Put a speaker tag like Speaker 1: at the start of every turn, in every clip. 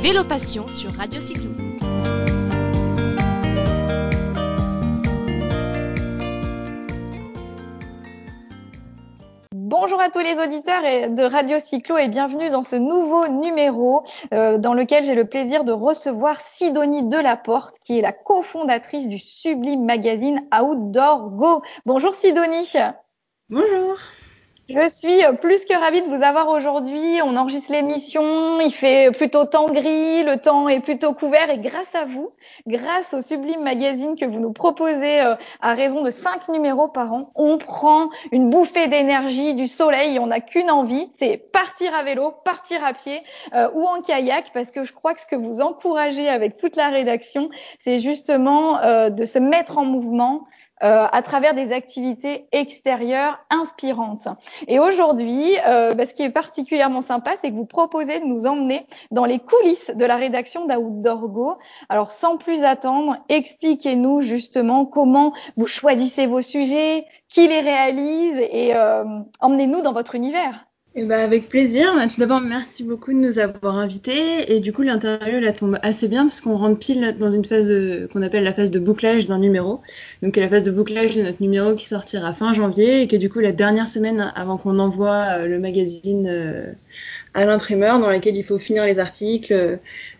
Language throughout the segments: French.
Speaker 1: Vélo Passion sur Radio Cyclo.
Speaker 2: Bonjour à tous les auditeurs de Radio Cyclo et bienvenue dans ce nouveau numéro euh, dans lequel j'ai le plaisir de recevoir Sidonie Delaporte qui est la cofondatrice du sublime magazine Outdoor Go. Bonjour Sidonie.
Speaker 3: Bonjour.
Speaker 2: Je suis plus que ravie de vous avoir aujourd'hui. On enregistre l'émission, il fait plutôt temps gris, le temps est plutôt couvert. Et grâce à vous, grâce au sublime magazine que vous nous proposez euh, à raison de cinq numéros par an, on prend une bouffée d'énergie, du soleil, on n'a qu'une envie, c'est partir à vélo, partir à pied euh, ou en kayak parce que je crois que ce que vous encouragez avec toute la rédaction, c'est justement euh, de se mettre en mouvement, euh, à travers des activités extérieures inspirantes. Et aujourd'hui, euh, bah, ce qui est particulièrement sympa, c'est que vous proposez de nous emmener dans les coulisses de la rédaction d'Outdoor Go. Alors, sans plus attendre, expliquez-nous justement comment vous choisissez vos sujets, qui les réalise et euh, emmenez-nous dans votre univers.
Speaker 3: Eh ben avec plaisir. Bah, tout d'abord, merci beaucoup de nous avoir invités. Et du coup, l'interview la tombe assez bien parce qu'on rentre pile dans une phase qu'on appelle la phase de bouclage d'un numéro. Donc, la phase de bouclage de notre numéro qui sortira fin janvier et qui est du coup la dernière semaine avant qu'on envoie euh, le magazine euh, à l'imprimeur dans laquelle il faut finir les articles, euh,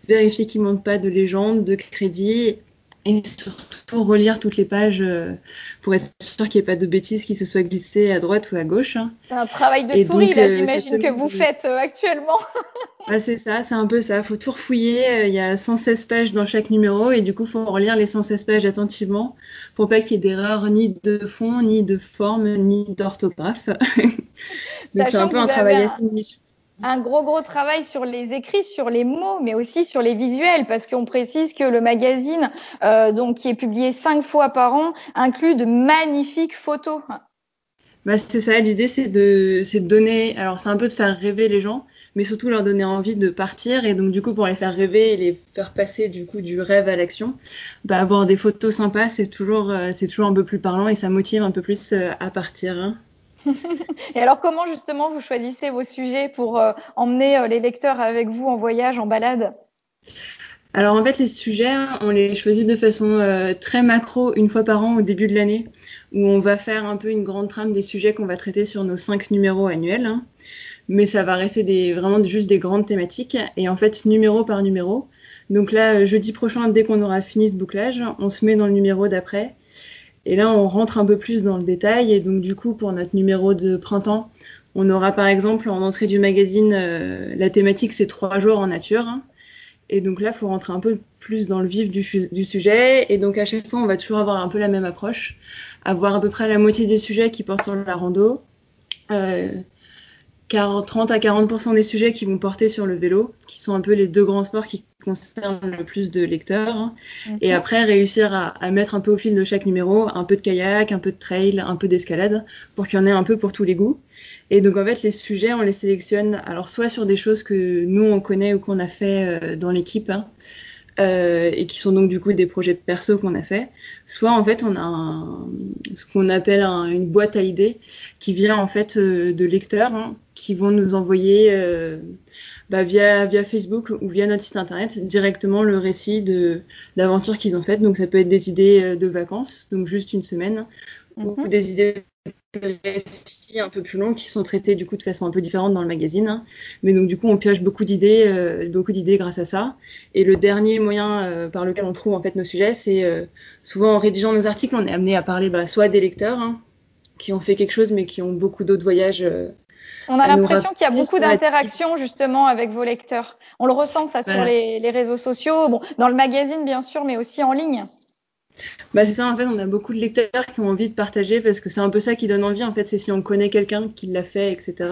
Speaker 3: vérifier qu'il ne manque pas de légende, de crédit et surtout relire toutes les pages euh, pour être sûr qu'il n'y ait pas de bêtises qui se soient glissées à droite ou à gauche.
Speaker 2: C'est un travail de souris, là, euh, j'imagine que vous faites euh, actuellement.
Speaker 3: bah, c'est ça, c'est un peu ça. Il faut tout refouiller. Il y a 116 pages dans chaque numéro et du coup, il faut relire les 116 pages attentivement pour pas qu'il y ait d'erreurs ni de fond, ni de forme, ni d'orthographe. Donc, c'est un peu un travail assez minutieux
Speaker 2: un gros gros travail sur les écrits, sur les mots, mais aussi sur les visuels, parce qu'on précise que le magazine, euh, donc qui est publié cinq fois par an, inclut de magnifiques photos.
Speaker 3: Bah, c'est ça, l'idée c'est de, de donner, alors c'est un peu de faire rêver les gens, mais surtout leur donner envie de partir et donc du coup pour les faire rêver et les faire passer du coup du rêve à l'action, bah, avoir des photos sympas c'est toujours, euh, c'est toujours un peu plus parlant et ça motive un peu plus euh, à partir. Hein.
Speaker 2: Et alors, comment justement vous choisissez vos sujets pour euh, emmener euh, les lecteurs avec vous en voyage, en balade?
Speaker 3: Alors en fait, les sujets, on les choisit de façon euh, très macro une fois par an au début de l'année, où on va faire un peu une grande trame des sujets qu'on va traiter sur nos cinq numéros annuels. Hein. Mais ça va rester vraiment juste des grandes thématiques, et en fait, numéro par numéro. Donc là, jeudi prochain, dès qu'on aura fini ce bouclage, on se met dans le numéro d'après, et là, on rentre un peu plus dans le détail. Et donc, du coup, pour notre numéro de printemps, on aura par exemple en entrée du magazine, euh, la thématique c'est trois jours en nature. Et donc là, il faut rentrer un peu plus dans le vif du, du, sujet. Et donc à chaque fois, on va toujours avoir un peu la même approche, avoir à peu près la moitié des sujets qui portent sur la rando, euh, 30 à 40% des sujets qui vont porter sur le vélo, qui sont un peu les deux grands sports qui concernent le plus de lecteurs. Hein. Et après, réussir à, à, mettre un peu au fil de chaque numéro, un peu de kayak, un peu de trail, un peu d'escalade, pour qu'il y en ait un peu pour tous les goûts. Et donc, en fait, les sujets, on les sélectionne, alors soit sur des choses que nous, on connaît ou qu'on a fait euh, dans l'équipe, hein, euh, et qui sont donc du coup des projets perso qu'on a fait. Soit en fait on a un, ce qu'on appelle un, une boîte à idées qui vient en fait euh, de lecteurs hein, qui vont nous envoyer euh, bah, via, via Facebook ou via notre site internet directement le récit de l'aventure qu'ils ont faite. Donc ça peut être des idées euh, de vacances, donc juste une semaine, mm -hmm. ou mhm. des idées de récits un peu plus longs qui sont traités du coup de façon un peu différente dans le magazine. Hein. Mais donc du coup on pioche beaucoup d'idées, euh, beaucoup d'idées grâce à ça. Et le dernier moyen euh, par lequel on trouve en fait nos sujets, c'est euh, souvent en rédigeant nos articles, on est amené à parler bah, soit des lecteurs hein, qui ont fait quelque chose mais qui ont beaucoup d'autres voyages
Speaker 2: on a l'impression qu'il y a beaucoup d'interactions justement avec vos lecteurs. On le ressent ça voilà. sur les, les, réseaux sociaux, bon, dans le magazine bien sûr, mais aussi en ligne.
Speaker 3: Bah c'est ça en fait, on a beaucoup de lecteurs qui ont envie de partager parce que c'est un peu ça qui donne envie en fait, c'est si on connaît quelqu'un qui l'a fait, etc.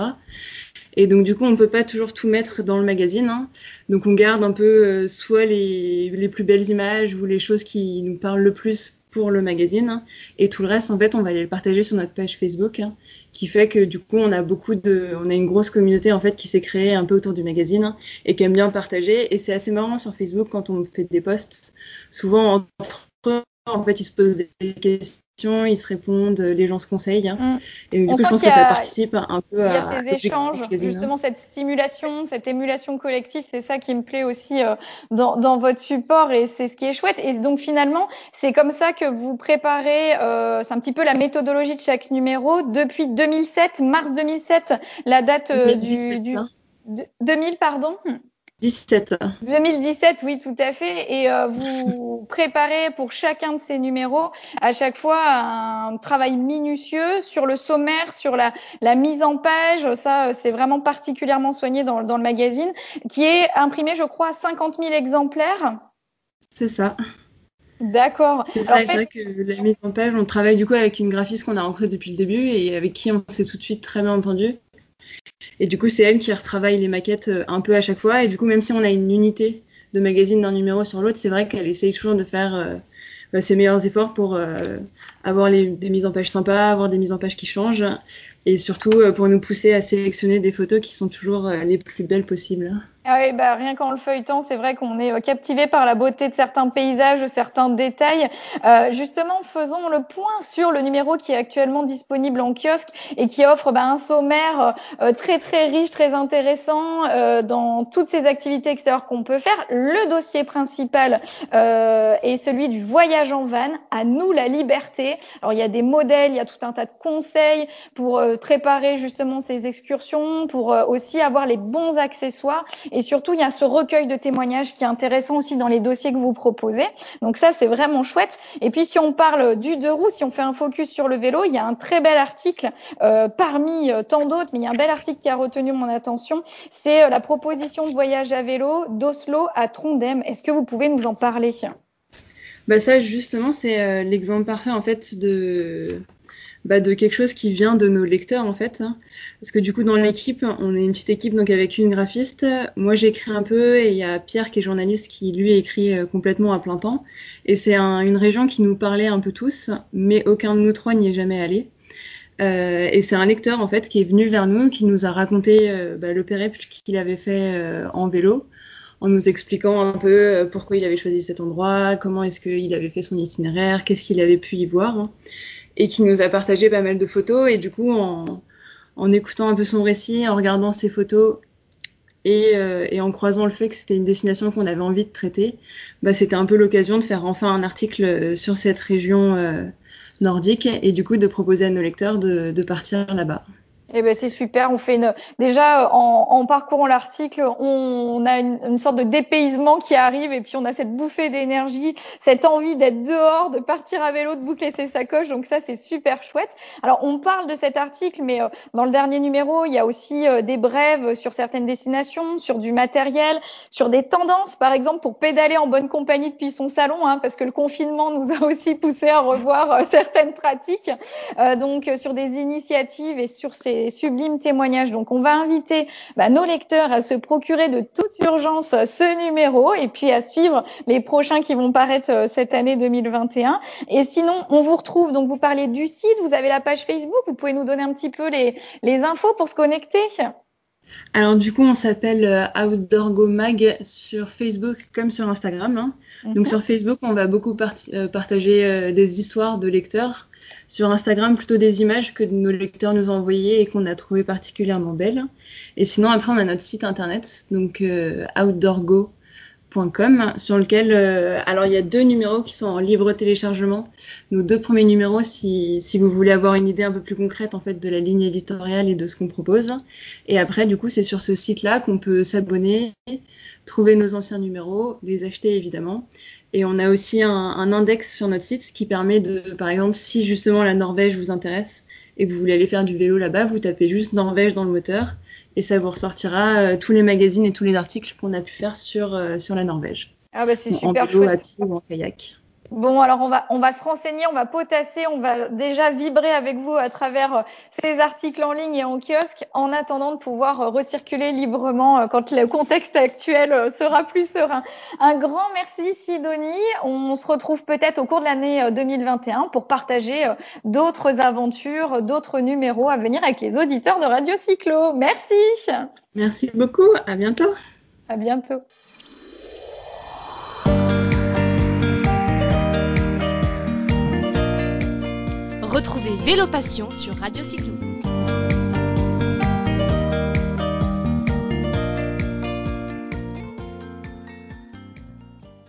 Speaker 3: Et donc du coup, on peut pas toujours tout mettre dans le magazine. Hein. Donc on garde un peu euh, soit les, les plus belles images ou les choses qui nous parlent le plus le magazine. Hein. Et tout le reste, en fait, on va aller le partager sur notre page Facebook, hein, qui fait que du coup, on a beaucoup de, on a une grosse communauté en fait qui s'est créée un peu autour du magazine hein, et qui aime bien partager. Et c'est assez marrant sur Facebook quand on fait des posts. Souvent entre En fait, ils se posent des questions, ils se répondent, les gens se conseillent.
Speaker 2: Mm.
Speaker 3: Et du
Speaker 2: On
Speaker 3: coup, je pense que ça participe un peu
Speaker 2: Il y
Speaker 3: à.
Speaker 2: a ces échanges, justement cette stimulation, cette émulation collective, c'est ça qui me plaît aussi euh, dans, dans votre support et c'est ce qui est chouette. Et donc finalement, c'est comme ça que vous préparez, euh, c'est un petit peu la méthodologie de chaque numéro depuis 2007, mars 2007, la date euh, du,
Speaker 3: 2017,
Speaker 2: du
Speaker 3: hein.
Speaker 2: de- 2000 pardon.
Speaker 3: 17.
Speaker 2: 2017, oui, tout à fait. Et euh, vous préparez pour chacun de ces numéros à chaque fois un travail minutieux sur le sommaire, sur la, la mise en page. Ça, euh, c'est vraiment particulièrement soigné dans, dans le magazine, qui est imprimé, je crois, à 50 000 exemplaires.
Speaker 3: C'est ça.
Speaker 2: D'accord.
Speaker 3: C'est ça, c'est vrai que la mise en page, on travaille du coup avec une graphiste qu'on a rencontrée depuis le début et avec qui on s'est tout de suite très bien entendu. Et du coup, c'est elle qui retravaille les maquettes euh, un peu à chaque fois. Et du coup, même si on a une unité de magazine d'un numéro sur l'autre, c'est vrai qu'elle essaye toujours de faire euh, bah, ses meilleurs efforts pour euh, avoir des mises en page sympas, avoir des mises en page qui changent et surtout pour nous pousser à sélectionner des photos qui sont toujours les plus belles possibles.
Speaker 2: Ah oui, bah, rien qu'en le feuilletant, c'est vrai qu'on est euh, captivé par la beauté de certains paysages, certains détails. Euh, justement, faisons le point sur le numéro qui est actuellement disponible en kiosque et qui offre bah, un sommaire euh, très très riche, très intéressant euh, dans toutes ces activités extérieures qu'on peut faire. Le dossier principal euh, est celui du voyage en van. À nous la liberté. Alors il y a des modèles, il y a tout un tas de conseils pour euh, préparer justement ces excursions, pour euh, aussi avoir les bons accessoires. Surtout, il y a ce recueil de témoignages qui est intéressant aussi dans les dossiers que vous proposez. Donc ça, c'est vraiment chouette. Et puis, si on parle du deux roues, si on fait un focus sur le vélo, il y a un très bel article euh, parmi euh, tant d'autres, mais il y a un bel article qui a retenu mon attention. C'est euh, la proposition de voyage à vélo d'Oslo à Trondheim. Est-ce que vous pouvez nous en parler?
Speaker 3: Bah ça, justement, c'est l'exemple parfait en fait de bah, de quelque chose qui vient de nos lecteurs en fait. hein. Parce que du coup dans l'équipe, on est une petite équipe donc avec une graphiste. Moi j'écris un peu et il y a Pierre qui est journaliste qui lui écrit euh, complètement à plein temps. Et c'est un- une région qui nous parlait un peu tous, mais aucun de nous trois n'y est jamais allé. Euh, et c'est un lecteur en fait qui est venu vers nous, qui nous a raconté euh, bah, le qu'il avait fait euh, en vélo, en nous expliquant un peu pourquoi il avait choisi cet endroit, comment est-ce qu'il avait fait son itinéraire, qu'est-ce qu'il avait pu y voir, hein. Et qui nous a partagé pas mal de photos. Et du coup, en, en écoutant un peu son récit, en regardant ses photos et, euh, en croisant le fait que c'était une destination qu'on avait envie de traiter, bah, c'était un peu l'occasion de faire enfin un article euh, sur cette région euh, nordique et du coup de proposer à nos lecteurs de partir là-bas.
Speaker 2: Eh ben c'est super. On fait une déjà en, en parcourant l'article, on, a une, une sorte de dépaysement qui arrive et puis on a cette bouffée d'énergie, cette envie d'être dehors, de partir à vélo, de boucler ses sacoches. Donc ça c'est super chouette. Alors on parle de cet article, mais euh, dans le dernier numéro, il y a aussi euh, des brèves sur certaines destinations, sur du matériel, sur des tendances, par exemple pour pédaler en bonne compagnie depuis son salon, hein, parce que le confinement nous a aussi poussé à revoir euh, certaines pratiques. Euh, donc euh, sur des initiatives et sur ces sublimes témoignages. Donc on va inviter bah, nos lecteurs à se procurer de toute urgence euh, ce numéro et puis à suivre les prochains qui vont paraître euh, cette année 2021. Et sinon, on vous retrouve, donc vous parlez du site, vous avez la page Facebook, vous pouvez nous donner un petit peu les, les infos pour se connecter
Speaker 3: Alors du coup, on s'appelle euh, Outdoor Go Mag sur Facebook comme sur Instagram. hein. Donc
Speaker 2: Mhm.
Speaker 3: sur Facebook, on va beaucoup euh, partager euh, des histoires de lecteurs. Sur Instagram, plutôt des images que nos lecteurs nous ont envoyées et qu'on a trouvées particulièrement belles. Et sinon, après, on a notre site internet, donc euh, sur lequel, euh, alors il y a deux numéros qui sont en libre téléchargement. Nos deux premiers numéros, si, si vous voulez avoir une idée un peu plus concrète en fait de la ligne éditoriale et de ce qu'on propose. Et après, du coup, c'est sur ce site-là qu'on peut s'abonner, trouver nos anciens numéros, les acheter évidemment. Et on a aussi un, un index sur notre site qui permet de, par exemple, si justement la Norvège vous intéresse et que vous voulez aller faire du vélo là-bas, vous tapez juste Norvège dans le moteur et ça vous ressortira euh, tous les magazines et tous les articles qu'on a pu faire sur, euh, sur la Norvège.
Speaker 2: Ah bah c'est
Speaker 3: en
Speaker 2: super
Speaker 3: vélo, à pied ou en kayak.
Speaker 2: Bon, alors on va, on va se renseigner, on va potasser, on va déjà vibrer avec vous à travers euh, ces articles en ligne et en kiosque, en attendant de pouvoir euh, recirculer librement euh, quand le contexte actuel sera plus serein. Un grand merci Sidonie. On se retrouve peut-être au cours de l'année euh, 2021 pour partager d'autres aventures, d'autres numéros à venir avec les auditeurs de Radio Cyclo. Merci.
Speaker 3: Merci beaucoup, à bientôt.
Speaker 2: À bientôt.
Speaker 1: Retrouvez Vélo Passion sur Radio Cyclo.